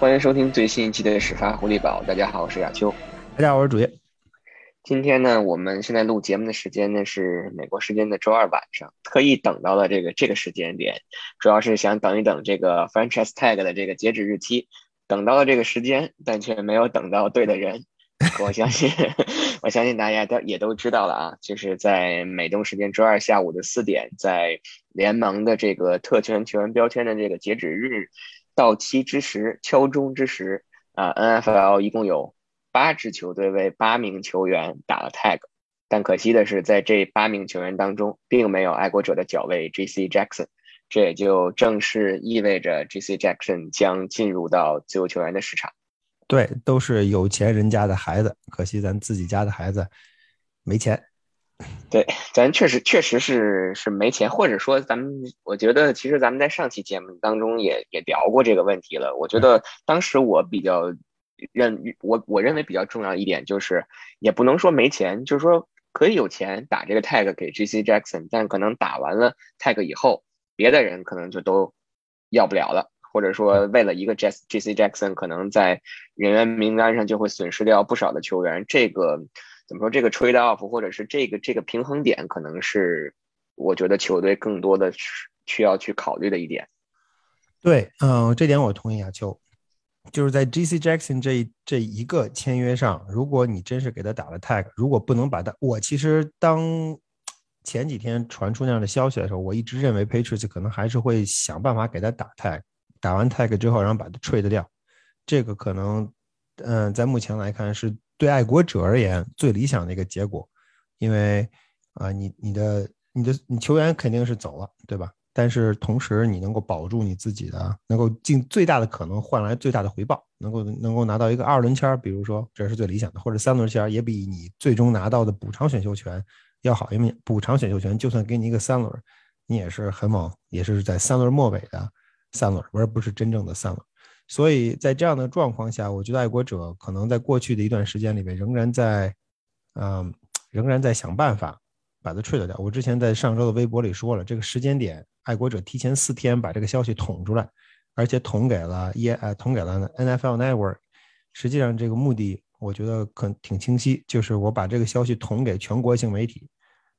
欢迎收听最新一期的始发狐狸堡。大家好，我是亚秋。大家好，我是主页。今天呢，我们现在录节目的时间呢是美国时间的周二晚上，特意等到了这个这个时间点，主要是想等一等这个 franchise tag 的这个截止日期，等到了这个时间，但却没有等到对的人。我相信，我相信大家都也都知道了啊，就是在美东时间周二下午的四点，在联盟的这个特权球员标签的这个截止日到期之时，敲钟之时啊，NFL 一共有八支球队为八名球员打了 tag，但可惜的是，在这八名球员当中，并没有爱国者的脚位 J.C. Jackson，这也就正式意味着 J.C. Jackson 将进入到自由球员的市场。对，都是有钱人家的孩子，可惜咱自己家的孩子没钱。对，咱确实确实是是没钱，或者说咱们，我觉得其实咱们在上期节目当中也也聊过这个问题了。我觉得当时我比较认我我认为比较重要一点就是，也不能说没钱，就是说可以有钱打这个 tag 给 J.C. Jackson，但可能打完了 tag 以后，别的人可能就都要不了了。或者说，为了一个 J J C Jackson，可能在人员名单上就会损失掉不少的球员。这个怎么说？这个 trade off，或者是这个这个平衡点，可能是我觉得球队更多的需要去考虑的一点。对，嗯，这点我同意啊，秋。就是在 J C Jackson 这这一个签约上，如果你真是给他打了 tag，如果不能把他，我其实当前几天传出那样的消息的时候，我一直认为 Patriots 可能还是会想办法给他打 tag。打完 tag 之后，然后把他 trade 掉，这个可能，嗯，在目前来看是对爱国者而言最理想的一个结果，因为啊，你你的你的你球员肯定是走了，对吧？但是同时你能够保住你自己的，能够尽最大的可能换来最大的回报，能够能够拿到一个二轮签，比如说这是最理想的，或者三轮签也比你最终拿到的补偿选秀权要好，因为补偿选秀权就算给你一个三轮，你也是很猛，也是在三轮末尾的。三轮，而不是真正的三轮，所以在这样的状况下，我觉得爱国者可能在过去的一段时间里面，仍然在，嗯，仍然在想办法把它 trade 掉。我之前在上周的微博里说了，这个时间点，爱国者提前四天把这个消息捅出来，而且捅给了 E 呃捅给了 NFL Network。实际上，这个目的我觉得可挺清晰，就是我把这个消息捅给全国性媒体，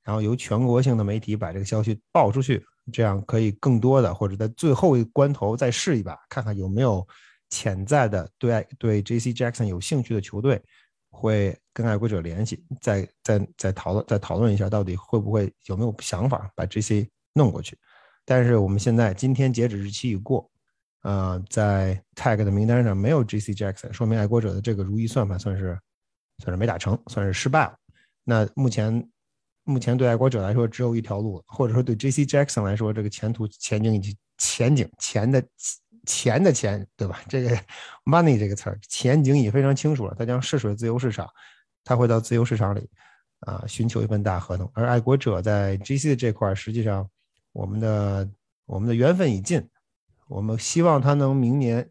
然后由全国性的媒体把这个消息报出去。这样可以更多的，或者在最后一关头再试一把，看看有没有潜在的对对 J.C. Jackson 有兴趣的球队会跟爱国者联系，再再再讨论再讨论一下，到底会不会有没有想法把 J.C. 弄过去。但是我们现在今天截止日期已过，呃，在 Tag 的名单上没有 J.C. Jackson，说明爱国者的这个如意算盘算是算是没打成，算是失败了。那目前。目前对爱国者来说只有一条路，或者说对 J.C. Jackson 来说，这个前途前景以及前景钱的钱的钱，对吧？这个 money 这个词儿前景已非常清楚了，他将试水自由市场，他会到自由市场里啊寻求一份大合同。而爱国者在 J.C. 的这块，实际上我们的我们的缘分已尽，我们希望他能明年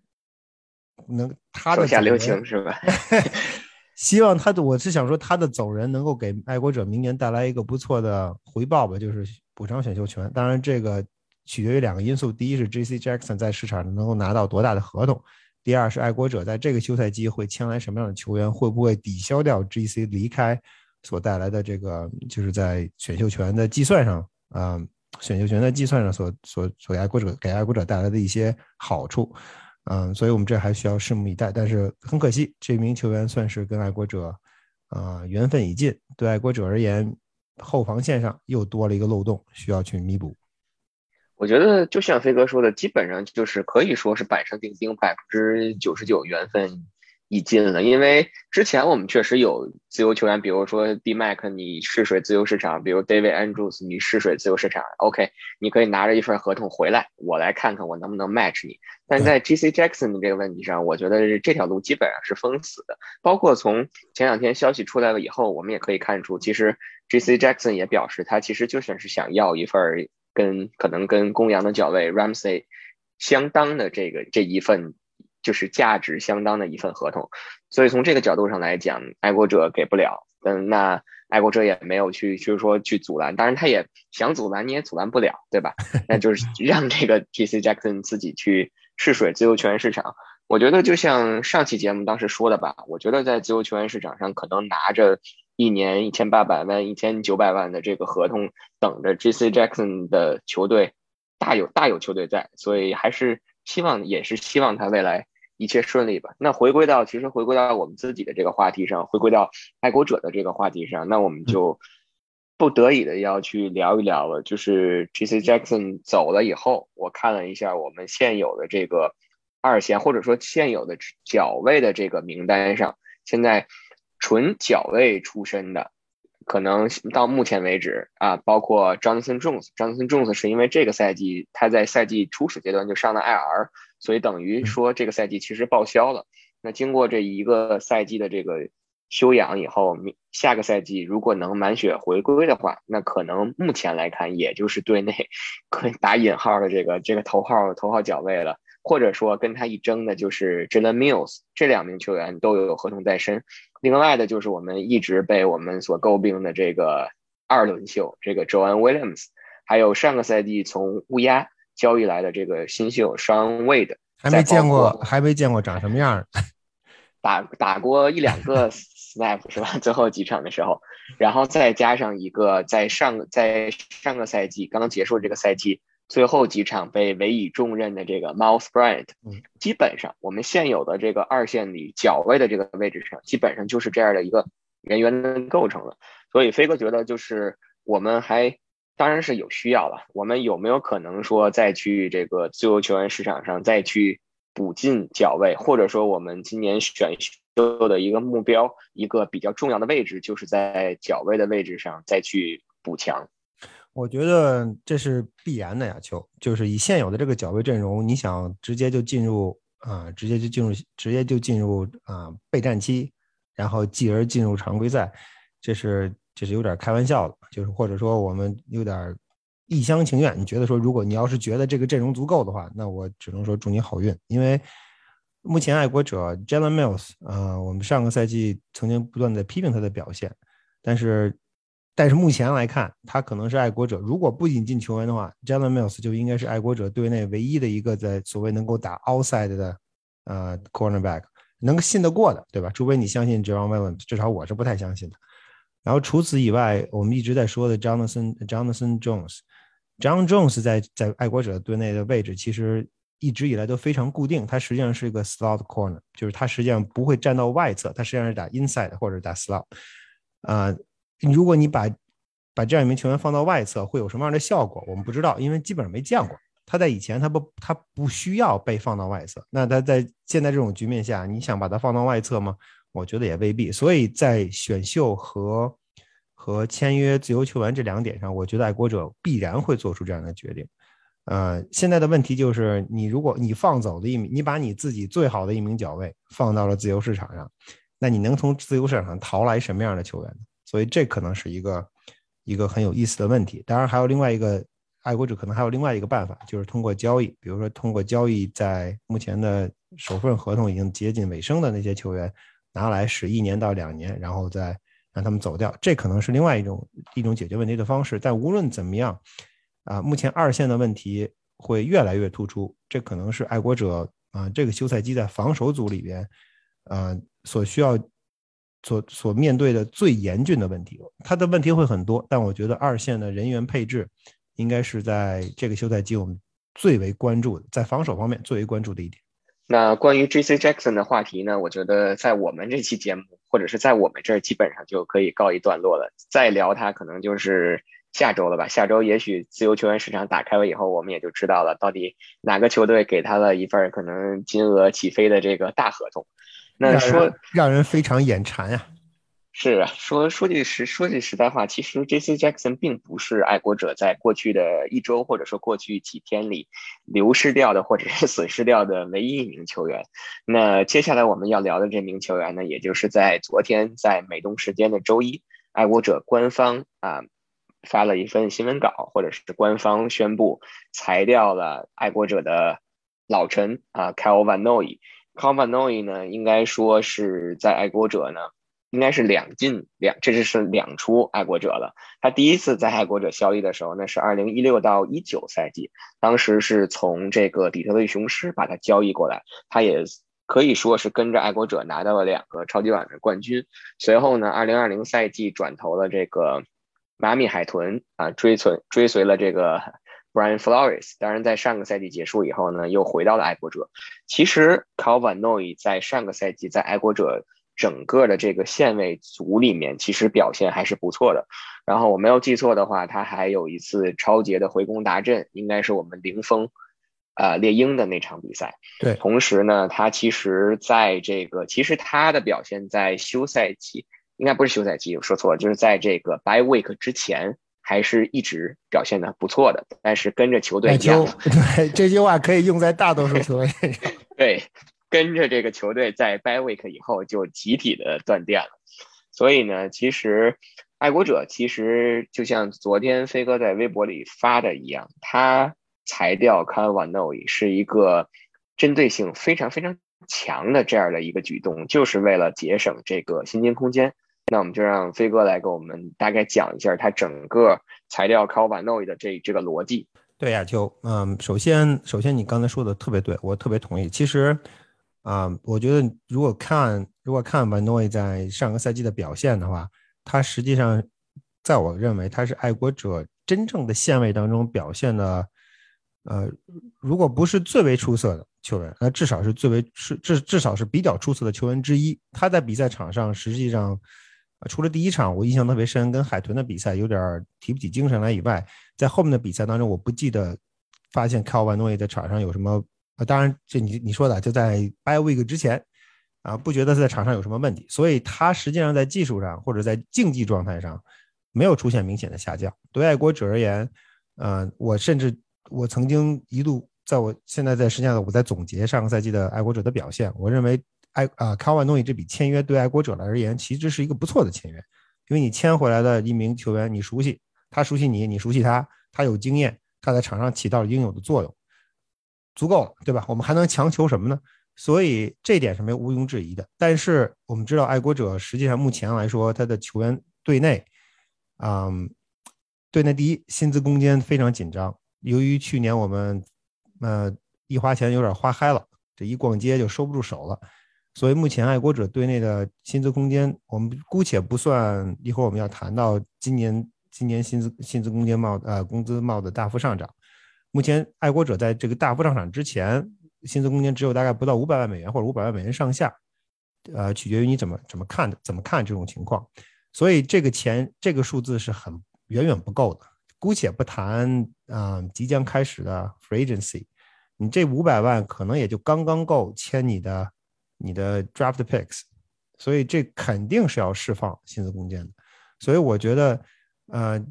能他的下留情是吧？希望他的，我是想说他的走人能够给爱国者明年带来一个不错的回报吧，就是补偿选秀权。当然，这个取决于两个因素：第一是 J.C. Jackson 在市场上能够拿到多大的合同；第二是爱国者在这个休赛季会签来什么样的球员，会不会抵消掉 J.C. 离开所带来的这个，就是在选秀权的计算上，啊，选秀权的计算上所所所爱国者给爱国者带来的一些好处。嗯，所以我们这还需要拭目以待。但是很可惜，这名球员算是跟爱国者，啊，缘分已尽。对爱国者而言，后防线上又多了一个漏洞，需要去弥补。我觉得就像飞哥说的，基本上就是可以说是板上钉钉，百分之九十九缘分。已尽了，因为之前我们确实有自由球员，比如说 D Mac，你试水自由市场；比如 David Andrews，你试水自由市场。OK，你可以拿着一份合同回来，我来看看我能不能 match 你。但在 G C Jackson 的这个问题上，我觉得这条路基本上是封死的。包括从前两天消息出来了以后，我们也可以看出，其实 G C Jackson 也表示，他其实就算是想要一份跟可能跟公羊的角位 Ramsey 相当的这个这一份。就是价值相当的一份合同，所以从这个角度上来讲，爱国者给不了，嗯，那爱国者也没有去，就是说去阻拦，当然他也想阻拦，你也阻拦不了，对吧？那就是 让这个 T C Jackson 自己去试水自由球员市场。我觉得就像上期节目当时说的吧，我觉得在自由球员市场上，可能拿着一年一千八百万、一千九百万的这个合同，等着 J.C. Jackson 的球队大有大有球队在，所以还是希望也是希望他未来一切顺利吧。那回归到其实回归到我们自己的这个话题上，回归到爱国者的这个话题上，那我们就。不得已的要去聊一聊了，就是 J.C. Jackson 走了以后，我看了一下我们现有的这个二线或者说现有的角位的这个名单上，现在纯角位出身的，可能到目前为止啊，包括 Jonathan Jones，Jonathan Jones 是因为这个赛季他在赛季初始阶段就上了 IR，所以等于说这个赛季其实报销了。那经过这一个赛季的这个。休养以后，下个赛季如果能满血回归的话，那可能目前来看，也就是队内 可以打引号的这个这个头号头号角位了，或者说跟他一争的就是 Jalen Mills，这两名球员都有合同在身。另外的就是我们一直被我们所诟病的这个二轮秀，这个 Joan Williams，还有上个赛季从乌鸦交易来的这个新秀 Sean Wade，还没见过，还没见过长什么样，打打过一两个。snap 是吧？最后几场的时候，然后再加上一个在上在上个赛季刚刚结束这个赛季最后几场被委以重任的这个 Miles Bryant，基本上我们现有的这个二线里角位的这个位置上，基本上就是这样的一个人员的构成了。所以飞哥觉得就是我们还当然是有需要了。我们有没有可能说再去这个自由球员市场上再去补进角位，或者说我们今年选？秀的一个目标，一个比较重要的位置，就是在角位的位置上再去补强。我觉得这是必然的呀，球就是以现有的这个角位阵容，你想直接就进入啊，直接就进入，直接就进入啊备战期，然后继而进入常规赛，这是这是有点开玩笑了，就是或者说我们有点一厢情愿。你觉得说，如果你要是觉得这个阵容足够的话，那我只能说祝你好运，因为。目前爱国者 Jalen Mills，呃，我们上个赛季曾经不断的批评他的表现，但是，但是目前来看，他可能是爱国者如果不引进球员的话，Jalen Mills 就应该是爱国者队内唯一的一个在所谓能够打 outside 的呃 cornerback，能够信得过的，对吧？除非你相信 j e r o m Williams，至少我是不太相信的。然后除此以外，我们一直在说的 Jonathan Jonathan Jones，John Jones 在在爱国者队内的位置其实。一直以来都非常固定，它实际上是一个 slot corner，就是它实际上不会站到外侧，它实际上是打 inside 或者打 slot。啊，如果你把把这样一名球员放到外侧，会有什么样的效果？我们不知道，因为基本上没见过。他在以前他不他不需要被放到外侧，那他在现在这种局面下，你想把他放到外侧吗？我觉得也未必。所以在选秀和和签约自由球员这两点上，我觉得爱国者必然会做出这样的决定。呃，现在的问题就是，你如果你放走的一名，你把你自己最好的一名角位放到了自由市场上，那你能从自由市场上淘来什么样的球员呢？所以这可能是一个一个很有意思的问题。当然，还有另外一个爱国者可能还有另外一个办法，就是通过交易，比如说通过交易，在目前的首份合同已经接近尾声的那些球员拿来使一年到两年，然后再让他们走掉，这可能是另外一种一种解决问题的方式。但无论怎么样。啊，目前二线的问题会越来越突出，这可能是爱国者啊这个休赛期在防守组里边，啊所需要所所面对的最严峻的问题。它的问题会很多，但我觉得二线的人员配置应该是在这个休赛期我们最为关注的，在防守方面最为关注的一点。那关于 J.C. Jackson 的话题呢？我觉得在我们这期节目或者是在我们这儿基本上就可以告一段落了，再聊他可能就是。下周了吧？下周也许自由球员市场打开了以后，我们也就知道了到底哪个球队给他了一份可能金额起飞的这个大合同。那说让人非常眼馋呀。是啊，说说句实说句实在话，其实 J.C. Jackson 并不是爱国者在过去的一周或者说过去几天里流失掉的或者是损失掉的唯一一名球员。那接下来我们要聊的这名球员呢，也就是在昨天在美东时间的周一，爱国者官方啊。发了一份新闻稿，或者是官方宣布裁掉了爱国者的老臣啊，Cal Van Noy。Compano 呢，应该说是在爱国者呢，应该是两进两，这就是两出爱国者了。他第一次在爱国者效力的时候，那是二零一六到一九赛季，当时是从这个底特律雄狮把他交易过来，他也可以说是跟着爱国者拿到了两个超级碗的冠军。随后呢，二零二零赛季转投了这个马米海豚啊，追随追随了这个 Brian Flores。当然，在上个赛季结束以后呢，又回到了爱国者。其实 Calvin Noy 在上个赛季在爱国者整个的这个线位组里面，其实表现还是不错的。然后我没有记错的话，他还有一次超杰的回攻达阵，应该是我们零封。呃，猎鹰的那场比赛，对，同时呢，他其实在这个，其实他的表现在休赛期，应该不是休赛期，我说错了，就是在这个 by week 之前，还是一直表现的不错的。但是跟着球队一样，对这句话可以用在大多数球队上。对，跟着这个球队在 bye week 以后就集体的断电了。所以呢，其实爱国者其实就像昨天飞哥在微博里发的一样，他。裁掉 c a l v a n o 是一个针对性非常非常强的这样的一个举动，就是为了节省这个薪金空间。那我们就让飞哥来给我们大概讲一下他整个材料 c a l v a n o 的这这个逻辑。对呀，就嗯，首先首先你刚才说的特别对，我特别同意。其实啊，我觉得如果看如果看 vanoy 在上个赛季的表现的话，他实际上在我认为他是爱国者真正的线位当中表现的。呃，如果不是最为出色的球员，那至少是最为是至至少是比较出色的球员之一。他在比赛场上实际上，除了第一场我印象特别深，跟海豚的比赛有点提不起精神来以外，在后面的比赛当中，我不记得发现 k a l v a n o 在场上有什么。呃，当然这你你说的就在 By Week 之前啊，不觉得他在场上有什么问题，所以他实际上在技术上或者在竞技状态上没有出现明显的下降。对爱国者而言，呃，我甚至。我曾经一度在我现在在实际上我在总结上个赛季的爱国者的表现。我认为爱啊卡瓦诺伊这笔签约对爱国者来而言其实是一个不错的签约，因为你签回来的一名球员，你熟悉他，熟悉你，你熟悉他，他有经验，他在场上起到了应有的作用，足够了，对吧？我们还能强求什么呢？所以这点是没毋庸置疑的。但是我们知道爱国者实际上目前来说，他的球员队内，嗯，队内第一薪资空间非常紧张。由于去年我们，呃，一花钱有点花嗨了，这一逛街就收不住手了，所以目前爱国者队内的薪资空间，我们姑且不算。一会儿我们要谈到今年，今年薪资薪资空间冒呃工资冒的大幅上涨。目前爱国者在这个大幅上涨之前，薪资空间只有大概不到五百万美元或者五百万美元上下，呃，取决于你怎么怎么看怎么看这种情况。所以这个钱这个数字是很远远不够的。姑且不谈啊，即将开始的 free agency，你这五百万可能也就刚刚够签你的你的 draft picks，所以这肯定是要释放薪资空间的。所以我觉得，呃，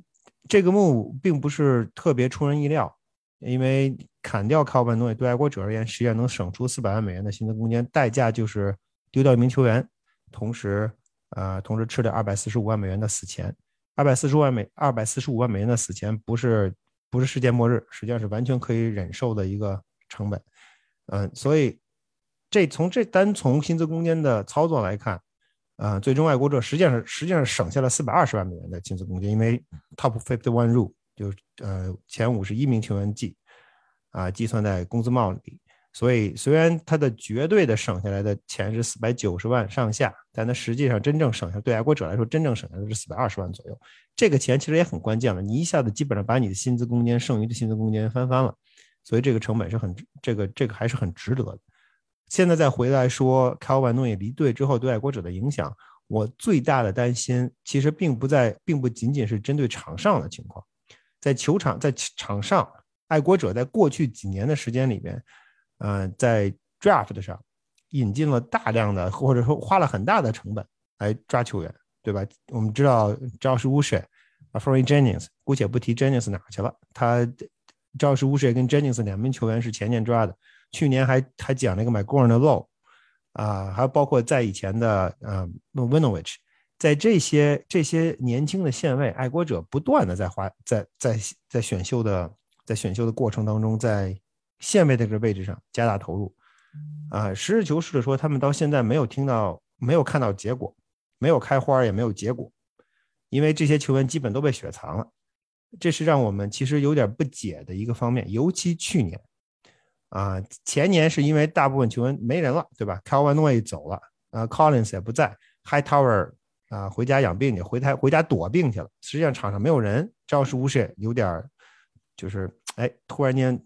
这个 move 并不是特别出人意料，因为砍掉靠本东西对爱国者而言，实际上能省出四百万美元的薪资空间，代价就是丢掉一名球员，同时，呃，同时吃掉二百四十五万美元的死钱。二百四十万美二百四十五万美元的死钱不是不是世界末日，实际上是完全可以忍受的一个成本。嗯，所以这从这单从薪资空间的操作来看，啊，最终爱国者实际上实际上省下了四百二十万美元的薪资空间，因为 top fifty one rule 就呃前五十一名球员计啊计算在工资帽里。所以，虽然他的绝对的省下来的钱是四百九十万上下，但他实际上真正省下对爱国者来说，真正省下的是四百二十万左右。这个钱其实也很关键了，你一下子基本上把你的薪资空间、剩余的薪资空间翻番了，所以这个成本是很这个这个还是很值得的。现在再回来说凯尔万诺也离队之后对爱国者的影响，我最大的担心其实并不在，并不仅仅是针对场上的情况，在球场在场上，爱国者在过去几年的时间里边。嗯，在 draft 上引进了大量的，或者说花了很大的成本来抓球员，对吧？我们知道 Josh Uche 啊 f r e d Jennings，姑且不提 Jennings 哪去了，他 Josh Uche 跟 Jennings 两名球员是前年抓的，去年还还讲了一个 McGowan 的 low 啊，还包括在以前的呃 Winovich，在这些这些年轻的线位，爱国者不断的在花在在在选秀的在选秀的过程当中，在线位这个位置上加大投入，啊，实事求是的说，他们到现在没有听到、没有看到结果，没有开花，也没有结果，因为这些球员基本都被雪藏了，这是让我们其实有点不解的一个方面。尤其去年，啊，前年是因为大部分球员没人了，对吧 c a l v i n Way 走了，啊，Collins 也不在，Hightower 啊回家养病去，回台回家躲病去了。实际上场上没有人，赵氏乌是有点就是哎，突然间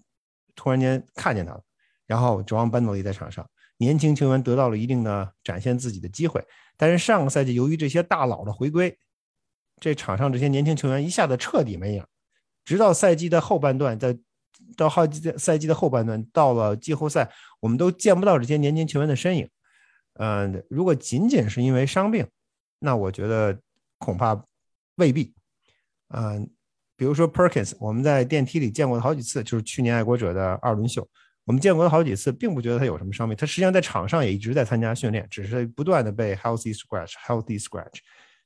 突然间看见他了，然后 John b e n d l y 在场上，年轻球员得到了一定的展现自己的机会。但是上个赛季由于这些大佬的回归，这场上这些年轻球员一下子彻底没影，直到赛季的后半段，在到好几赛季的后半段，到了季后赛，我们都见不到这些年轻球员的身影。嗯，如果仅仅是因为伤病，那我觉得恐怕未必。嗯，比如说 Perkins，我们在电梯里见过好几次，就是去年爱国者的二轮秀，我们见过他好几次，并不觉得他有什么伤病。他实际上在场上也一直在参加训练，只是不断的被 healthy scratch，healthy scratch。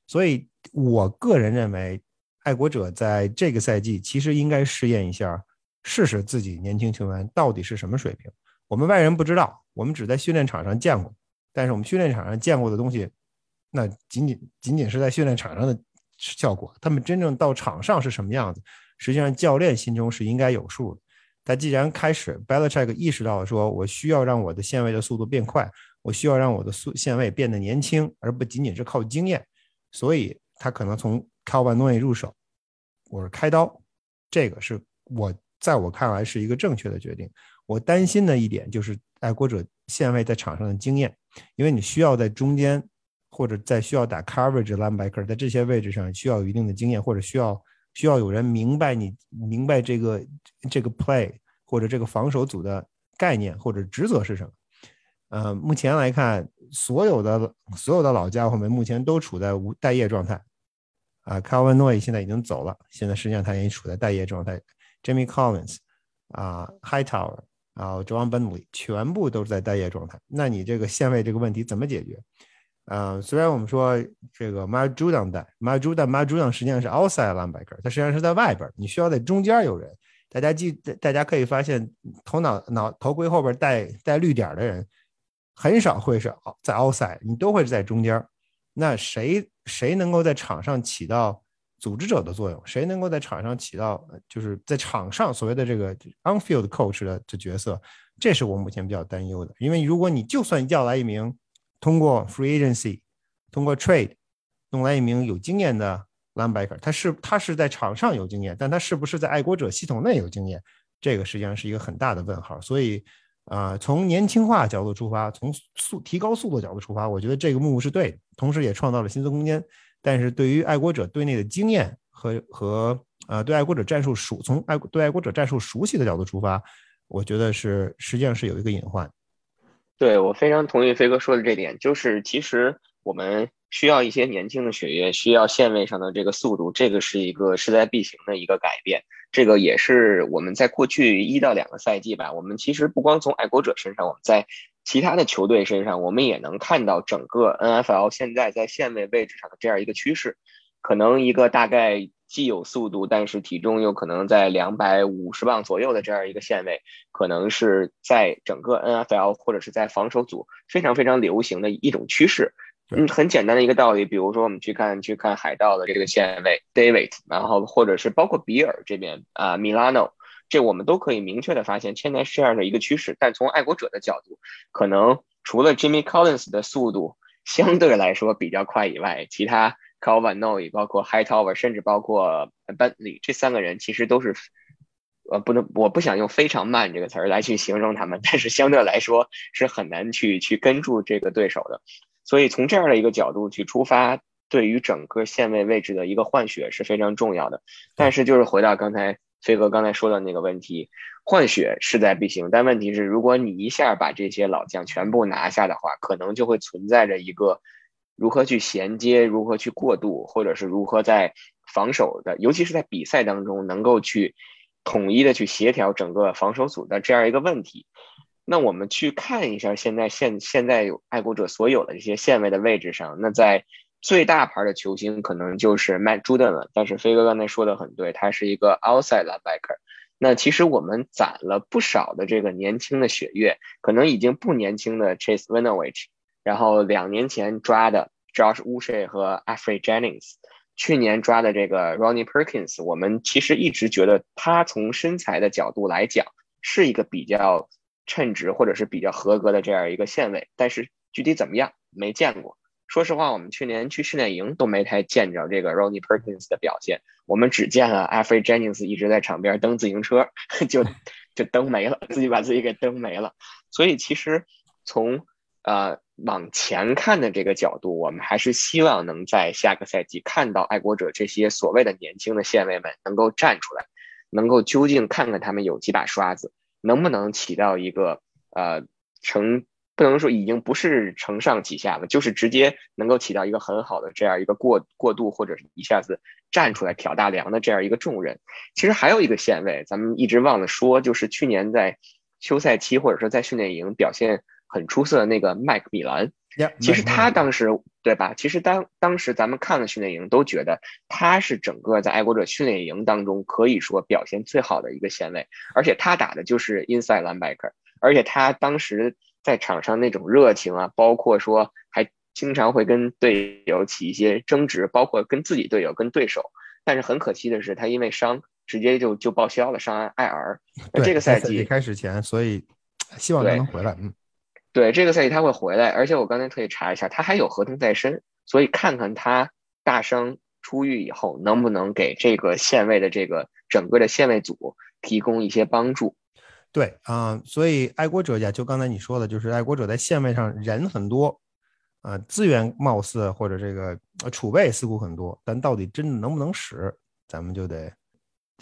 所以我个人认为，爱国者在这个赛季其实应该试验一下。试试自己年轻球员到底是什么水平，我们外人不知道，我们只在训练场上见过。但是我们训练场上见过的东西，那仅仅仅仅是在训练场上的效果。他们真正到场上是什么样子，实际上教练心中是应该有数的。他既然开始，Belichick 意识到，说我需要让我的线位的速度变快，我需要让我的速线位变得年轻，而不仅仅是靠经验，所以他可能从 Calvin Noy 入手，我是开刀，这个是我。在我看来是一个正确的决定。我担心的一点就是爱国者线位在场上的经验，因为你需要在中间或者在需要打 coverage linebacker 在这些位置上需要有一定的经验，或者需要需要有人明白你明白这个这个 play 或者这个防守组的概念或者职责是什么。呃，目前来看，所有的所有的老家伙们目前都处在无待业状态。啊 c a l v i n Noy 现在已经走了，现在实际上他也处在待业状态。Jimmy Collins 啊，Hightower 啊，John Bentley 全部都是在待业状态。那你这个线位这个问题怎么解决？呃，虽然我们说这个 m a j u d a n 带 m a j u d a n m a j u d a n 实际上是 outside linebacker，他实际上是在外边，你需要在中间有人。大家记，大家可以发现，头脑脑头盔后边带带绿点的人很少会是在 outside，你都会是在中间。那谁谁能够在场上起到？组织者的作用，谁能够在场上起到，就是在场上所谓的这个 on-field coach 的这角色，这是我目前比较担忧的。因为如果你就算要来一名通过 free agency、通过 trade 弄来一名有经验的 linebacker，他是他是在场上有经验，但他是不是在爱国者系统内有经验，这个实际上是一个很大的问号。所以，啊，从年轻化角度出发，从速提高速度角度出发，我觉得这个目是对的，同时也创造了薪资空间。但是对于爱国者队内的经验和和呃对爱国者战术熟从爱对爱国者战术熟悉的角度出发，我觉得是实际上是有一个隐患。对我非常同意飞哥说的这点，就是其实我们需要一些年轻的血液，需要线位上的这个速度，这个是一个势在必行的一个改变。这个也是我们在过去一到两个赛季吧，我们其实不光从爱国者身上，我们在。其他的球队身上，我们也能看到整个 NFL 现在在线位位置上的这样一个趋势。可能一个大概既有速度，但是体重又可能在两百五十磅左右的这样一个线位，可能是在整个 NFL 或者是在防守组非常非常流行的一种趋势。嗯，很简单的一个道理，比如说我们去看去看海盗的这个线位 David，然后或者是包括比尔这边啊 Milano。这我们都可以明确的发现，现在是这样的一个趋势。但从爱国者的角度，可能除了 Jimmy Collins 的速度相对来说比较快以外，其他 Calvin Noy、包括 Hightower，甚至包括 Bentley 这三个人，其实都是呃不能，我不想用非常慢这个词儿来去形容他们，但是相对来说是很难去去跟住这个对手的。所以从这样的一个角度去出发，对于整个线位位置的一个换血是非常重要的。但是就是回到刚才。飞哥刚才说的那个问题，换血势在必行，但问题是，如果你一下把这些老将全部拿下的话，可能就会存在着一个如何去衔接、如何去过渡，或者是如何在防守的，尤其是在比赛当中能够去统一的去协调整个防守组的这样一个问题。那我们去看一下现在现现在有爱国者所有的这些线位的位置上，那在。最大牌的球星可能就是 Matt Judon 了，但是飞哥刚才说的很对，他是一个 outside linebacker。那其实我们攒了不少的这个年轻的血液，可能已经不年轻的 Chase Winovich，然后两年前抓的 Josh w u s h e 和 a f r e d Jennings，去年抓的这个 Ronnie Perkins，我们其实一直觉得他从身材的角度来讲是一个比较称职或者是比较合格的这样一个线位，但是具体怎么样没见过。说实话，我们去年去训练营都没太见着这个 Ronnie Perkins 的表现，我们只见了 Alfred Jennings 一直在场边蹬自行车，就就蹬没了，自己把自己给蹬没了。所以其实从呃往前看的这个角度，我们还是希望能在下个赛季看到爱国者这些所谓的年轻的线位们能够站出来，能够究竟看看他们有几把刷子，能不能起到一个呃成。不能说已经不是承上启下了，就是直接能够起到一个很好的这样一个过过渡，或者是一下子站出来挑大梁的这样一个重任。其实还有一个线位，咱们一直忘了说，就是去年在休赛期或者说在训练营表现很出色的那个麦克米兰。其实他当时对吧？其实当当时咱们看了训练营，都觉得他是整个在爱国者训练营当中可以说表现最好的一个线位，而且他打的就是 inside linebacker，而且他当时。在场上那种热情啊，包括说还经常会跟队友起一些争执，包括跟自己队友、跟对手。但是很可惜的是，他因为伤，直接就就报销了，伤 IR。那这个赛季开始前，所以希望他能回来。嗯，对，这个赛季他会回来，而且我刚才特意查一下，他还有合同在身，所以看看他大伤出狱以后，能不能给这个线位的这个整个的线位组提供一些帮助。对啊，所以爱国者呀，就刚才你说的，就是爱国者在线位上人很多，啊，资源貌似或者这个储备似乎很多，但到底真的能不能使，咱们就得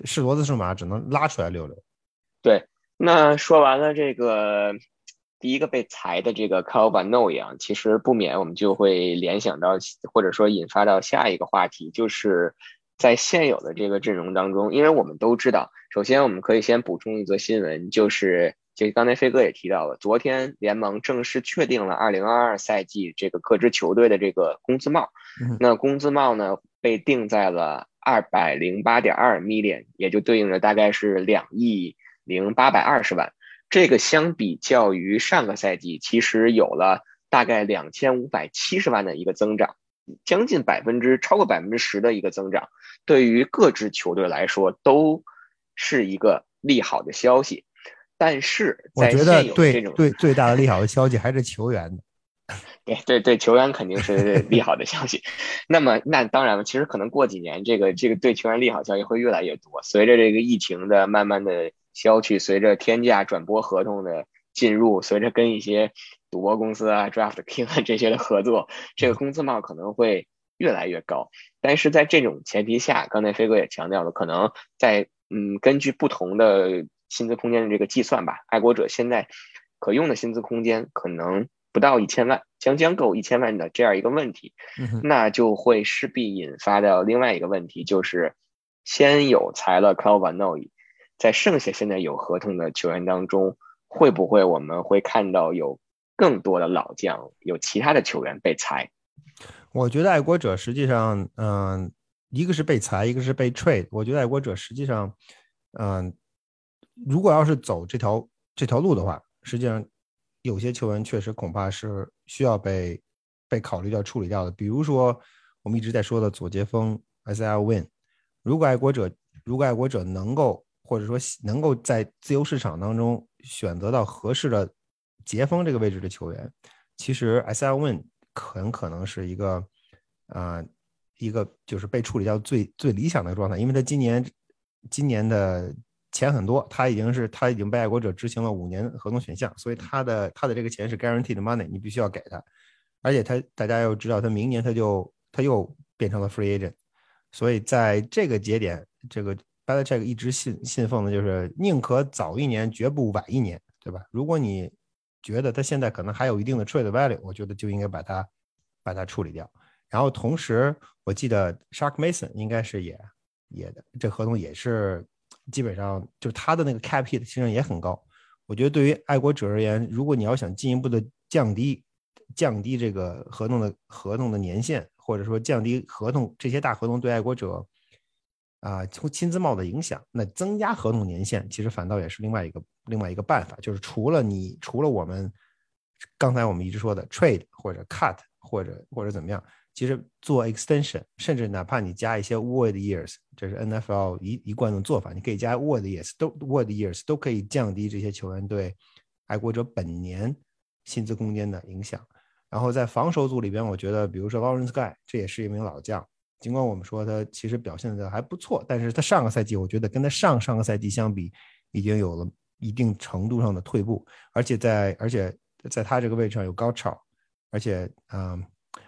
是骡子是马，只能拉出来溜溜。对，那说完了这个第一个被裁的这个 Calvin No 样，其实不免我们就会联想到，或者说引发到下一个话题，就是。在现有的这个阵容当中，因为我们都知道，首先我们可以先补充一则新闻，就是就刚才飞哥也提到了，昨天联盟正式确定了2022赛季这个各支球队的这个工资帽。那工资帽呢，被定在了208.2 million，也就对应着大概是两亿零八百二十万。这个相比较于上个赛季，其实有了大概两千五百七十万的一个增长。将近百分之超过百分之十的一个增长，对于各支球队来说都是一个利好的消息。但是，我觉得对对最大的利好的消息还是球员的。对对对，球员肯定是利好的消息。那么，那当然了，其实可能过几年，这个这个对球员利好消息会越来越多。随着这个疫情的慢慢的消去，随着天价转播合同的进入，随着跟一些。赌博公司啊，Draft King 啊 这些的合作，这个工资帽可能会越来越高。但是在这种前提下，刚才飞哥也强调了，可能在嗯根据不同的薪资空间的这个计算吧，爱国者现在可用的薪资空间可能不到一千万，将将够一千万的这样一个问题，那就会势必引发到另外一个问题，就是先有裁了 Calvin No，在剩下现在有合同的球员当中，会不会我们会看到有？更多的老将有其他的球员被裁，我觉得爱国者实际上，嗯，一个是被裁，一个是被 trade。我觉得爱国者实际上，嗯，如果要是走这条这条路的话，实际上有些球员确实恐怕是需要被被考虑掉、处理掉的。比如说我们一直在说的左杰锋 S L Win，如果爱国者如果爱国者能够或者说能够在自由市场当中选择到合适的。杰锋这个位置的球员，其实 S L Win 很可能是一个，啊，一个就是被处理掉最最理想的状态，因为他今年今年的钱很多，他已经是他已经被爱国者执行了五年合同选项，所以他的他的这个钱是 guaranteed money，你必须要给他，而且他大家要知道，他明年他就他又变成了 free agent，所以在这个节点，这个 Belichick 一直信信奉的就是宁可早一年，绝不晚一年，对吧？如果你觉得他现在可能还有一定的 trade value，我觉得就应该把它把它处理掉。然后同时，我记得 Shark Mason 应该是也也的，这合同也是基本上就是他的那个 cap hit 其实也很高。我觉得对于爱国者而言，如果你要想进一步的降低降低这个合同的合同的年限，或者说降低合同这些大合同对爱国者。啊，从薪资帽的影响，那增加合同年限，其实反倒也是另外一个另外一个办法，就是除了你除了我们刚才我们一直说的 trade 或者 cut 或者或者怎么样，其实做 extension，甚至哪怕你加一些 word years，这是 NFL 一一贯的做法，你可以加 word years，都 word years 都可以降低这些球员对爱国者本年薪资空间的影响。然后在防守组里边，我觉得比如说 Lawrence Guy，这也是一名老将，尽管我们说他其实表现的还不错，但是他上个赛季我觉得跟他上上个赛季相比，已经有了一定程度上的退步，而且在而且在他这个位置上有高潮，而且嗯。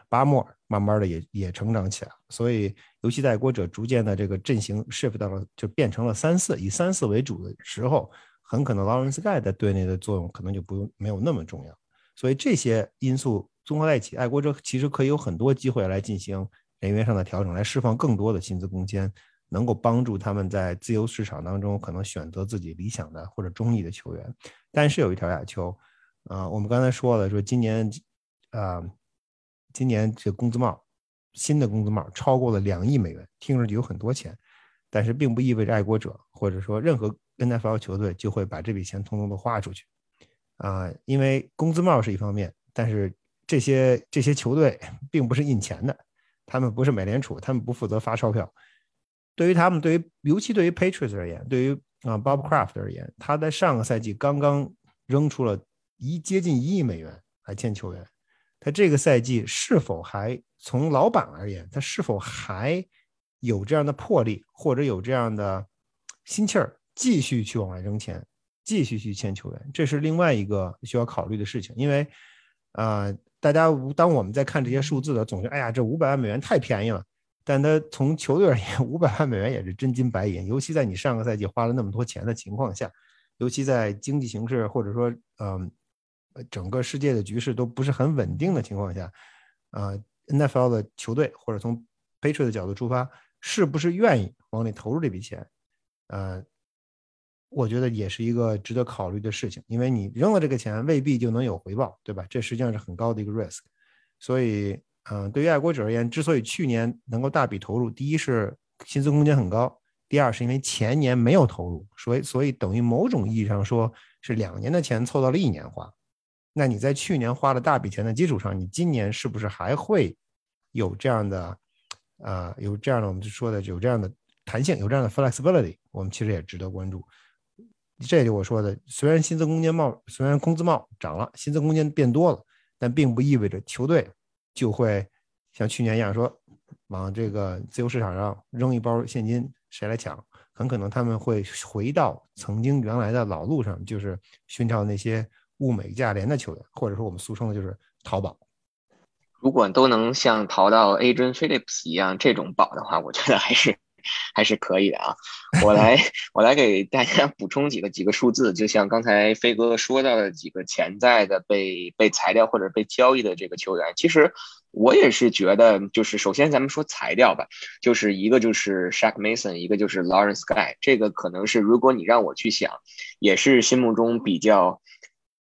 巴莫慢慢的也也成长起来，所以尤其在爱国者逐渐的这个阵型 shift 到了就变成了三四以三四为主的时候，很可能 Lawrence Guy 在队内的作用可能就不用没有那么重要。所以这些因素综合在一起，爱国者其实可以有很多机会来进行人员上的调整，来释放更多的薪资空间，能够帮助他们在自由市场当中可能选择自己理想的或者中意的球员。但是有一条亚球，啊，我们刚才说了，说今年，啊。今年这工资帽，新的工资帽超过了两亿美元，听上去有很多钱，但是并不意味着爱国者或者说任何 NFL 球队就会把这笔钱通通都花出去，啊，因为工资帽是一方面，但是这些这些球队 并不是印钱的，他们不是美联储，他们不负责发钞票。对于他们，对于尤其对于 Patriots 而言，对于啊 Bob Kraft 而言，他在上个赛季刚刚扔出了一接近一亿美元来签球员。他这个赛季是否还从老板而言，他是否还有这样的魄力，或者有这样的心气儿，继续去往外扔钱，继续去签球员，这是另外一个需要考虑的事情。因为，呃，大家当我们在看这些数字的，总觉得哎呀，这五百万美元太便宜了。但他从球队而言，五百万美元也是真金白银，尤其在你上个赛季花了那么多钱的情况下，尤其在经济形势或者说，嗯。整个世界的局势都不是很稳定的情况下，啊，NFL 的球队或者从 Patriot 的角度出发，是不是愿意往里投入这笔钱？呃，我觉得也是一个值得考虑的事情，因为你扔了这个钱，未必就能有回报，对吧？这实际上是很高的一个 risk。所以，嗯，对于爱国者而言，之所以去年能够大笔投入，第一是薪资空间很高，第二是因为前年没有投入，所以所以等于某种意义上说是两年的钱凑到了一年花。那你在去年花了大笔钱的基础上，你今年是不是还会有这样的，呃，有这样的我们就说的有这样的弹性，有这样的 flexibility？我们其实也值得关注。这就我说的，虽然薪资空间帽，虽然工资帽涨了，薪资空间变多了，但并不意味着球队就会像去年一样说往这个自由市场上扔一包现金，谁来抢？很可能他们会回到曾经原来的老路上，就是寻找那些。物美价廉的球员，或者说我们俗称的就是淘宝。如果都能像淘到 Adrian Phillips 一样这种宝的话，我觉得还是还是可以的啊。我来 我来给大家补充几个几个数字，就像刚才飞哥说到的几个潜在的被被裁掉或者被交易的这个球员，其实我也是觉得，就是首先咱们说裁掉吧，就是一个就是 Shaq Mason，一个就是 Lawrence Guy，这个可能是如果你让我去想，也是心目中比较。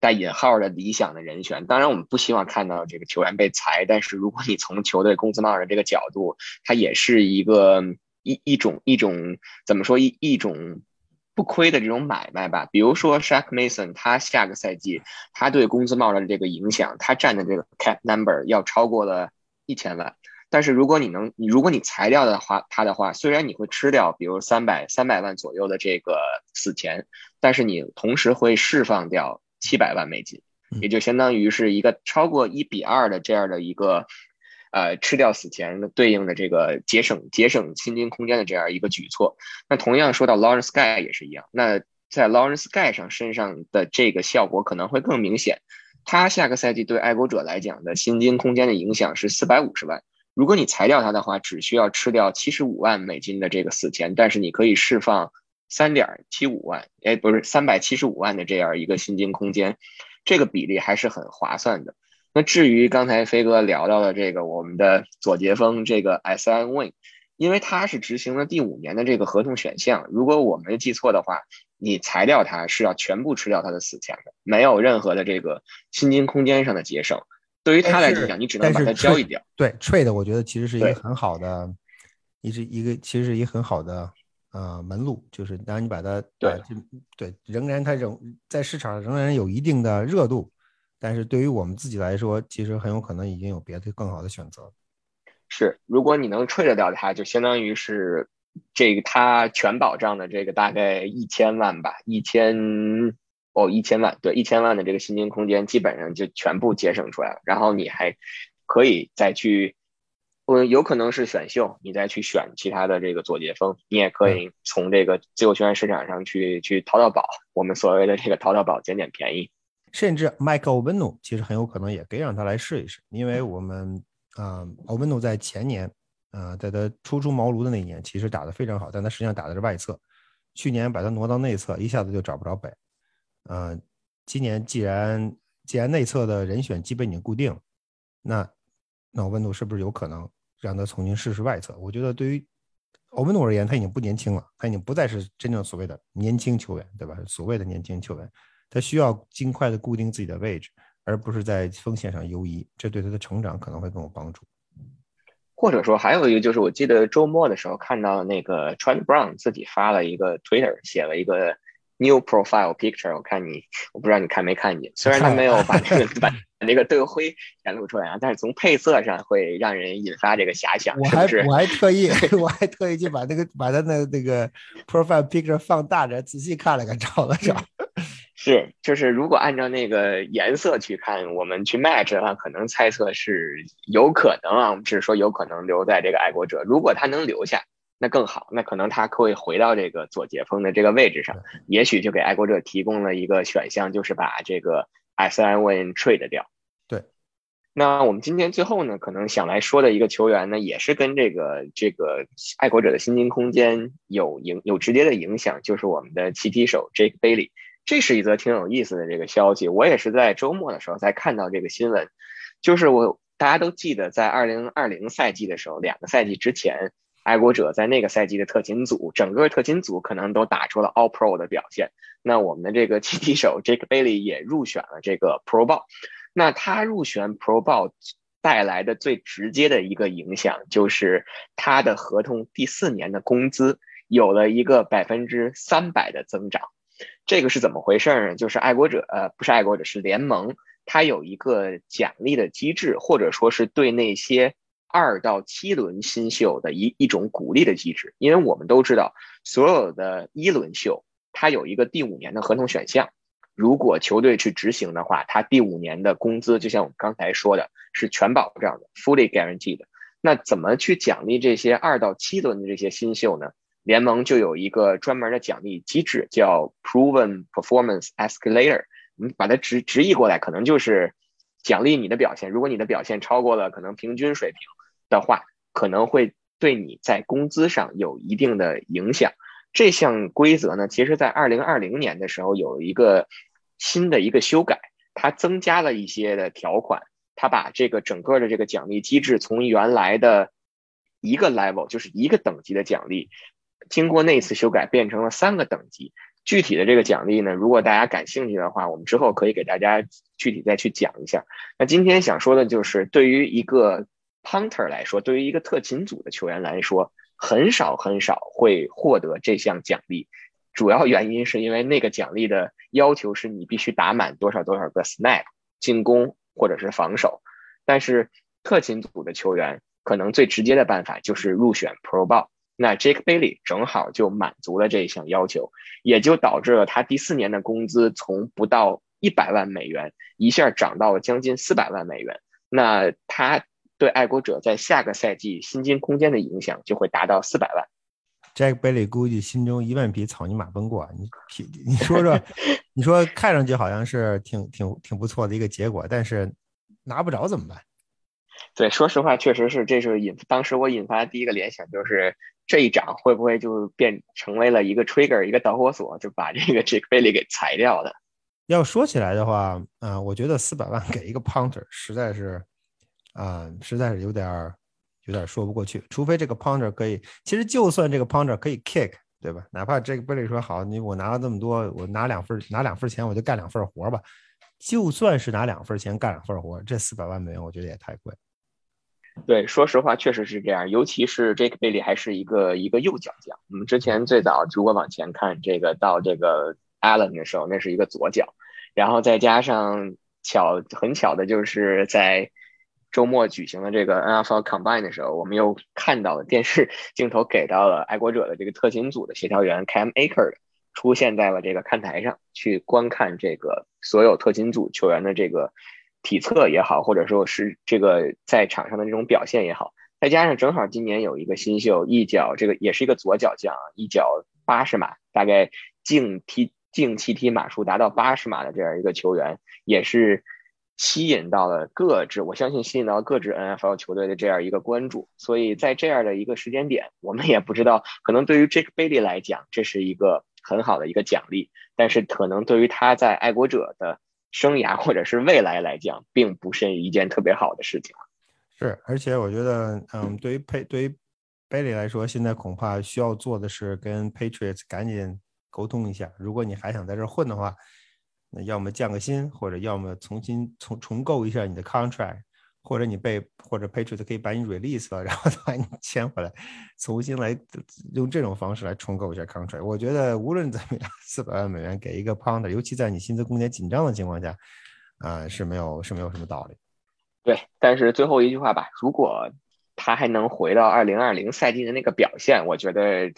带引号的理想的人选，当然我们不希望看到这个球员被裁，但是如果你从球队工资帽的这个角度，他也是一个一一种一种怎么说一一种不亏的这种买卖吧。比如说 Shaq Mason，他下个赛季他对工资帽的这个影响，他占的这个 cap number 要超过了一千万。但是如果你能，你如果你裁掉的话，他的话，虽然你会吃掉比如三百三百万左右的这个死钱，但是你同时会释放掉。七百万美金，也就相当于是一个超过一比二的这样的一个，呃，吃掉死钱对应的这个节省节省薪金空间的这样一个举措。那同样说到 Lawrence Guy 也是一样。那在 Lawrence Guy 上身上的这个效果可能会更明显。他下个赛季对爱国者来讲的薪金空间的影响是四百五十万。如果你裁掉他的话，只需要吃掉七十五万美金的这个死钱，但是你可以释放。三点七五万，哎，不是三百七十五万的这样一个薪金空间，这个比例还是很划算的。那至于刚才飞哥聊到的这个我们的左杰峰这个 S N Win，因为他是执行了第五年的这个合同选项，如果我没记错的话，你裁掉他是要全部吃掉他的死钱的，没有任何的这个薪金空间上的节省。对于他来讲，你只能把它交易掉。对，trade 我觉得其实是一个很好的，一是一个其实是一个很好的。呃，门路就是当你把它对对，仍然它仍在市场上仍然有一定的热度，但是对于我们自己来说，其实很有可能已经有别的更好的选择。是，如果你能 trade 掉它，就相当于是这个它全保障的这个大概一千万吧，一千哦，一千万，对，一千万的这个薪金空间基本上就全部节省出来了。然后你还可以再去，嗯，有可能是选秀，你再去选其他的这个左截锋，你也可以从这个自由球员市场上去去淘淘宝，我们所谓的这个淘淘宝捡捡便宜。甚至麦克欧文努其实很有可能也可以让他来试一试，因为我们啊，欧文努在前年，呃，在他初出茅庐的那一年，其实打得非常好，但他实际上打的是外侧。去年把他挪到内侧，一下子就找不着北。呃，今年既然既然内侧的人选基本已经固定，那那欧文努是不是有可能让他重新试试外侧？我觉得对于欧文努而言，他已经不年轻了，他已经不再是真正所谓的年轻球员，对吧？所谓的年轻球员。他需要尽快的固定自己的位置，而不是在风险上游移，这对他的成长可能会更有帮助。或者说，还有一个就是，我记得周末的时候看到那个 Trent Brown 自己发了一个 Twitter，写了一个 New Profile Picture。我看你，我不知道你看没看见。虽然他没有把那个 把那个队徽显露出来啊，但是从配色上会让人引发这个遐想。我还我还特意 我还特意去把那个把他的那个 Profile Picture 放大着，仔细看了看，找了找。是，就是如果按照那个颜色去看，我们去 match 的话，可能猜测是有可能啊，只是说有可能留在这个爱国者。如果他能留下，那更好，那可能他可以回到这个左截锋的这个位置上，也许就给爱国者提供了一个选项，就是把这个 S I Win trade 掉。对，那我们今天最后呢，可能想来说的一个球员呢，也是跟这个这个爱国者的薪金空间有影有直接的影响，就是我们的骑踢手 Jake Bailey。这是一则挺有意思的这个消息，我也是在周末的时候才看到这个新闻。就是我大家都记得，在二零二零赛季的时候，两个赛季之前，爱国者在那个赛季的特勤组，整个特勤组可能都打出了 All Pro 的表现。那我们的这个踢踢手 Jake Bailey 也入选了这个 Pro Bowl。那他入选 Pro Bowl 带来的最直接的一个影响，就是他的合同第四年的工资有了一个百分之三百的增长。这个是怎么回事呢？就是爱国者，呃，不是爱国者，是联盟，它有一个奖励的机制，或者说是对那些二到七轮新秀的一一种鼓励的机制。因为我们都知道，所有的一轮秀，它有一个第五年的合同选项，如果球队去执行的话，它第五年的工资，就像我们刚才说的，是全保障的，fully guaranteed。那怎么去奖励这些二到七轮的这些新秀呢？联盟就有一个专门的奖励机制，叫 Proven Performance Escalator。你把它直直译过来，可能就是奖励你的表现。如果你的表现超过了可能平均水平的话，可能会对你在工资上有一定的影响。这项规则呢，其实在二零二零年的时候有一个新的一个修改，它增加了一些的条款，它把这个整个的这个奖励机制从原来的一个 level，就是一个等级的奖励。经过那次修改，变成了三个等级。具体的这个奖励呢，如果大家感兴趣的话，我们之后可以给大家具体再去讲一下。那今天想说的就是，对于一个 punter 来说，对于一个特勤组的球员来说，很少很少会获得这项奖励。主要原因是因为那个奖励的要求是你必须打满多少多少个 snap 进攻或者是防守。但是特勤组的球员可能最直接的办法就是入选 Pro Bowl。那 Jake Bailey 正好就满足了这一项要求，也就导致了他第四年的工资从不到一百万美元一下涨到了将近四百万美元。那他对爱国者在下个赛季薪金空间的影响就会达到四百万。Jake Bailey 估计心中一万匹草泥马奔过，你 你说说，你说看上去好像是挺挺挺不错的一个结果，但是拿不着怎么办？对，说实话，确实是，这是引当时我引发的第一个联想，就是这一涨会不会就变成为了一个 trigger，一个导火索，就把这个 Jake Bailey 给裁掉的。要说起来的话，啊，我觉得四百万给一个 punter 实在是，啊，实在是有点儿有点说不过去。除非这个 punter 可以，其实就算这个 punter 可以 kick，对吧？哪怕这个 Bailey 说好，你我拿了这么多，我拿两份拿两份钱，我就干两份活吧。就算是拿两份钱干两份活，这四百万美元我觉得也太贵。对，说实话，确实是这样。尤其是这个贝利还是一个一个右脚将。我们之前最早如果往前看，这个到这个 Allen 的时候，那是一个左脚。然后再加上巧很巧的就是在周末举行的这个 NFL Combine 的时候，我们又看到了电视镜头给到了爱国者的这个特勤组的协调员 Cam Aker 出现在了这个看台上，去观看这个所有特勤组球员的这个体测也好，或者说是这个在场上的这种表现也好，再加上正好今年有一个新秀，一脚这个也是一个左脚将，一脚八十码，大概净踢净气踢码数达到八十码的这样一个球员，也是。吸引到了各支，我相信吸引到各支 NFL 球队的这样一个关注，所以在这样的一个时间点，我们也不知道，可能对于 Jake Bailey 来讲，这是一个很好的一个奖励，但是可能对于他在爱国者的生涯或者是未来来讲，并不是一件特别好的事情。是，而且我觉得，嗯，对于佩对于 Bailey 来说，现在恐怕需要做的是跟 Patriots 赶紧沟通一下，如果你还想在这混的话。那要么降个薪，或者要么重新重重构一下你的 contract，或者你被或者 Patriots 可以把你 release 了，然后把你签回来，重新来用这种方式来重构一下 contract。我觉得无论怎么样，四百万美元给一个 pounder，尤其在你薪资空间紧张的情况下，啊是没有是没有什么道理。对，但是最后一句话吧，如果他还能回到二零二零赛季的那个表现，我觉得。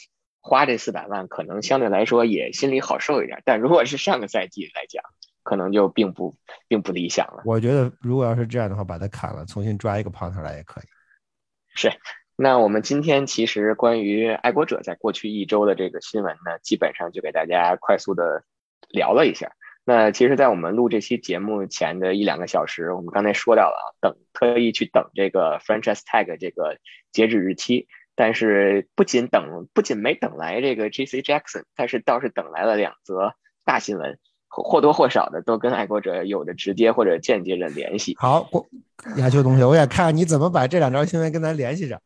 花这四百万可能相对来说也心里好受一点，但如果是上个赛季来讲，可能就并不并不理想了。我觉得如果要是这样的话，把它砍了，重新抓一个胖头来也可以。是，那我们今天其实关于爱国者在过去一周的这个新闻呢，基本上就给大家快速的聊了一下。那其实，在我们录这期节目前的一两个小时，我们刚才说到了，等特意去等这个 franchise tag 这个截止日期。但是不仅等，不仅没等来这个 J.C. Jackson，但是倒是等来了两则大新闻，或多或少的都跟爱国者有着直接或者间接的联系。好，亚秋同学，我也看你怎么把这两条新闻跟咱联系上。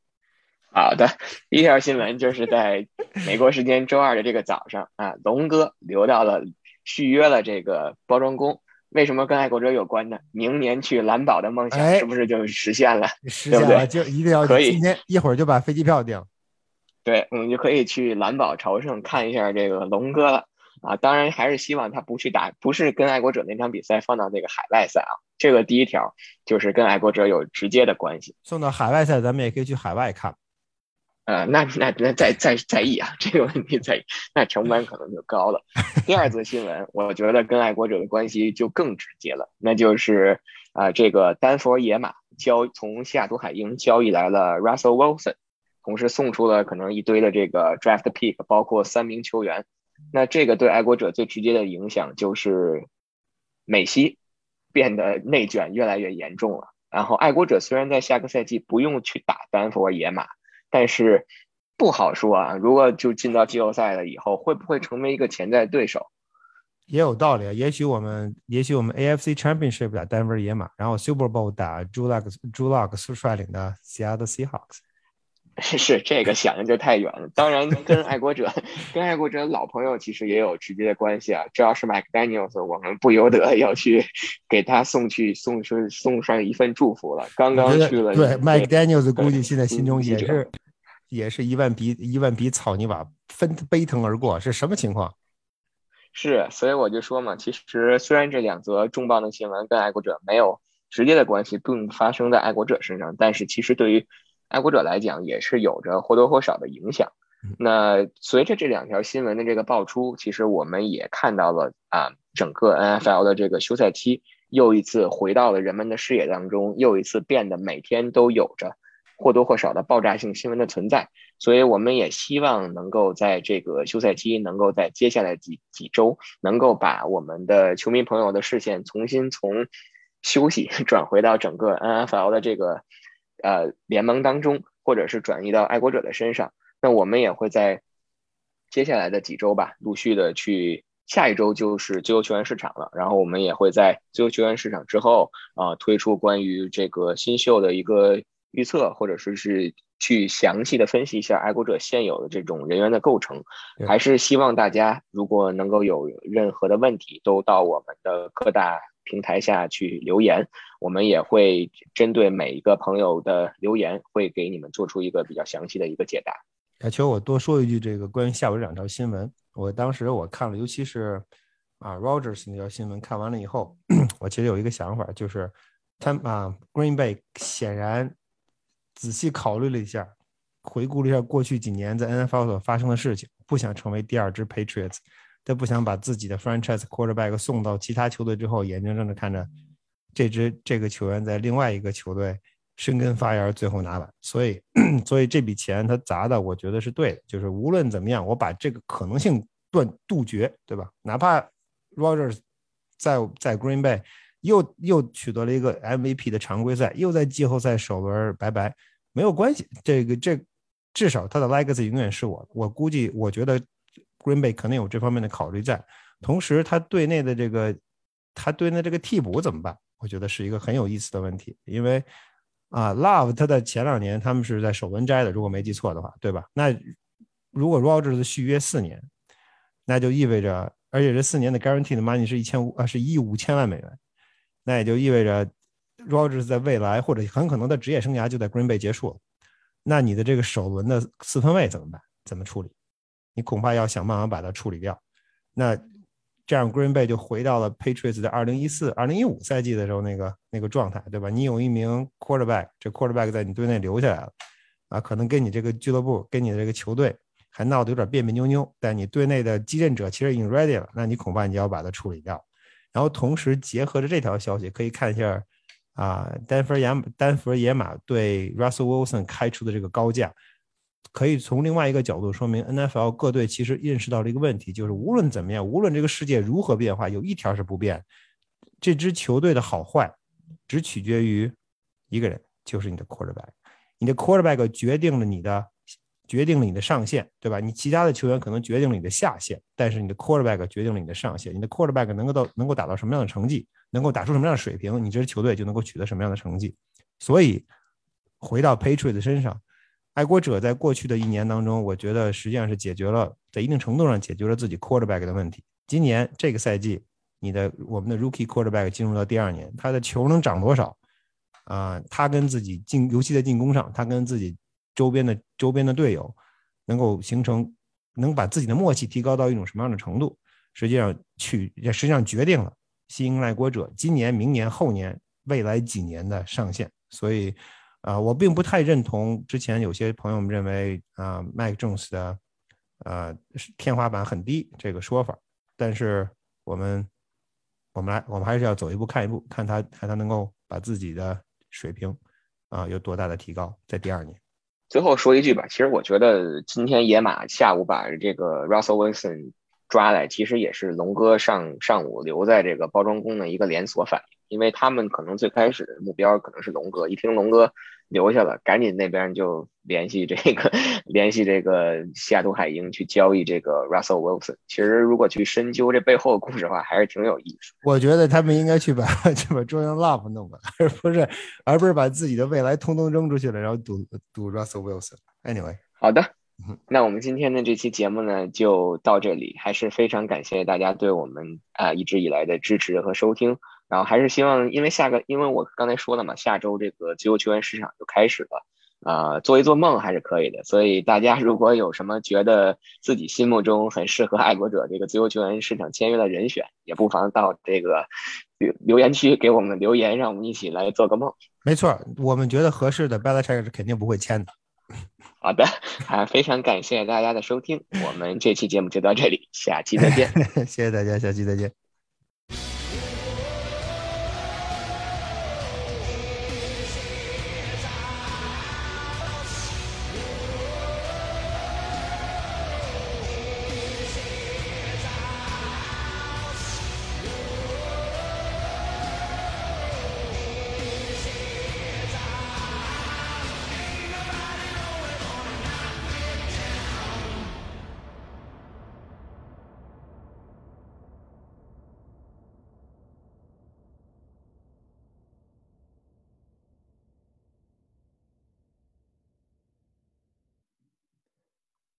好的，第一条新闻就是在美国时间周二的这个早上啊，龙哥留到了续约了这个包装工。为什么跟爱国者有关呢？明年去蓝宝的梦想是不是就实现了？实现了，就一定要可以。今天一会儿就把飞机票订。对，我们就可以去蓝宝朝圣看一下这个龙哥了啊！当然还是希望他不去打，不是跟爱国者那场比赛放到那个海外赛啊。这个第一条就是跟爱国者有直接的关系。送到海外赛，咱们也可以去海外看。呃，那那那再再在意啊，这个问题在，那成本可能就高了。第二则新闻，我觉得跟爱国者的关系就更直接了，那就是啊，这个丹佛野马交从西雅图海鹰交易来了 Russell Wilson，同时送出了可能一堆的这个 draft pick，包括三名球员。那这个对爱国者最直接的影响就是美西变得内卷越来越严重了。然后爱国者虽然在下个赛季不用去打丹佛野马。但是不好说啊，如果就进到季后赛了以后，会不会成为一个潜在对手？也有道理啊。也许我们，也许我们 AFC Championship 打 Denver 野马，然后 Super Bowl 打 Drew Lock Drew Lock 率领的 Seattle Seahawks。是这个想的就太远了。当然，跟爱国者、跟爱国者老朋友其实也有直接的关系啊。只要是 McDaniel，s 我们不由得要去给他送去送去送上一份祝福了。刚刚去了，对 McDaniel，s 估计现在心中也是也是一万笔一万笔草泥马分奔腾而过，是什么情况？是，所以我就说嘛，其实虽然这两则重磅的新闻跟爱国者没有直接的关系，并发生在爱国者身上，但是其实对于爱国者来讲也是有着或多或少的影响。那随着这两条新闻的这个爆出，其实我们也看到了啊，整个 NFL 的这个休赛期又一次回到了人们的视野当中，又一次变得每天都有着或多或少的爆炸性新闻的存在。所以我们也希望能够在这个休赛期，能够在接下来几几周，能够把我们的球迷朋友的视线重新从休息 转回到整个 NFL 的这个。呃，联盟当中，或者是转移到爱国者的身上，那我们也会在接下来的几周吧，陆续的去。下一周就是自由球员市场了，然后我们也会在自由球员市场之后啊，推出关于这个新秀的一个预测，或者说是去详细的分析一下爱国者现有的这种人员的构成。还是希望大家如果能够有任何的问题，都到我们的各大。平台下去留言，我们也会针对每一个朋友的留言，会给你们做出一个比较详细的一个解答。亚秋，我多说一句，这个关于下午这两条新闻，我当时我看了，尤其是啊 Rogers 那条新闻，看完了以后，我其实有一个想法，就是他啊 Green Bay 显然仔细考虑了一下，回顾了一下过去几年在 NFL 所发生的事情，不想成为第二支 Patriots。他不想把自己的 franchise quarterback 送到其他球队之后，眼睁睁的看着这支这个球员在另外一个球队生根发芽，最后拿完。所以，所以这笔钱他砸的，我觉得是对的。就是无论怎么样，我把这个可能性断杜绝，对吧？哪怕 Rogers 在在 Green Bay 又又取得了一个 MVP 的常规赛，又在季后赛首轮拜拜，没有关系。这个这至少他的 legacy 永远是我。我估计，我觉得。Green Bay 可能有这方面的考虑在，同时他队内的这个，他队内这个替补怎么办？我觉得是一个很有意思的问题，因为啊，Love 他在前两年他们是在首轮摘的，如果没记错的话，对吧？那如果 Rogers 续约四年，那就意味着，而且这四年的 Guaranteed Money 是一千五啊，是一亿五千万美元，那也就意味着 Rogers 在未来或者很可能的职业生涯就在 Green Bay 结束了，那你的这个首轮的四分位怎么办？怎么处理？你恐怕要想办法把它处理掉，那这样 Green Bay 就回到了 Patriots 的二零一四、二零一五赛季的时候那个那个状态，对吧？你有一名 quarterback，这 quarterback 在你队内留下来了，啊，可能跟你这个俱乐部、跟你的这个球队还闹得有点别别扭扭，但你队内的继任者其实已经 ready 了，那你恐怕你就要把它处理掉。然后同时结合着这条消息，可以看一下啊，丹佛野丹佛野马对 Russell Wilson 开出的这个高价。可以从另外一个角度说明，NFL 各队其实认识到了一个问题，就是无论怎么样，无论这个世界如何变化，有一条是不变，这支球队的好坏只取决于一个人，就是你的 quarterback。你的 quarterback 决定了你的，决定了你的上限，对吧？你其他的球员可能决定了你的下限，但是你的 quarterback 决定了你的上限。你的 quarterback 能够到能够打到什么样的成绩，能够打出什么样的水平，你这支球队就能够取得什么样的成绩。所以回到 Patriot 身上。爱国者在过去的一年当中，我觉得实际上是解决了，在一定程度上解决了自己 quarterback 的问题。今年这个赛季，你的我们的 rookie quarterback 进入到第二年，他的球能长多少？啊，他跟自己进，尤其在进攻上，他跟自己周边的周边的队友能够形成，能把自己的默契提高到一种什么样的程度？实际上，去实际上决定了新英爱国者今年、明年、后年、未来几年的上限。所以。啊，我并不太认同之前有些朋友们认为啊，Mike Jones 的呃天花板很低这个说法。但是我们我们来，我们还是要走一步看一步，看他看他能够把自己的水平啊有多大的提高，在第二年。最后说一句吧，其实我觉得今天野马下午把这个 Russell Wilson 抓来，其实也是龙哥上上午留在这个包装工的一个连锁反应。因为他们可能最开始的目标可能是龙哥，一听龙哥留下了，赶紧那边就联系这个 联系这个西雅图海鹰去交易这个 Russell Wilson。其实如果去深究这背后的故事的话，还是挺有意思。我觉得他们应该去把 去把 Jordan Love 弄过来，而不是而不是把自己的未来通通扔出去了，然后赌赌 Russell Wilson。Anyway，好的，那我们今天的这期节目呢就到这里，还是非常感谢大家对我们啊一直以来的支持和收听。然后还是希望，因为下个，因为我刚才说了嘛，下周这个自由球员市场就开始了，啊，做一做梦还是可以的。所以大家如果有什么觉得自己心目中很适合爱国者这个自由球员市场签约的人选，也不妨到这个留留言区给我们留言，让我们一起来做个梦。没错，我们觉得合适的 b e l l c h e c k 是肯定不会签的。好的，啊，非常感谢大家的收听，我们这期节目就到这里，下期再见。谢谢大家，下期再见。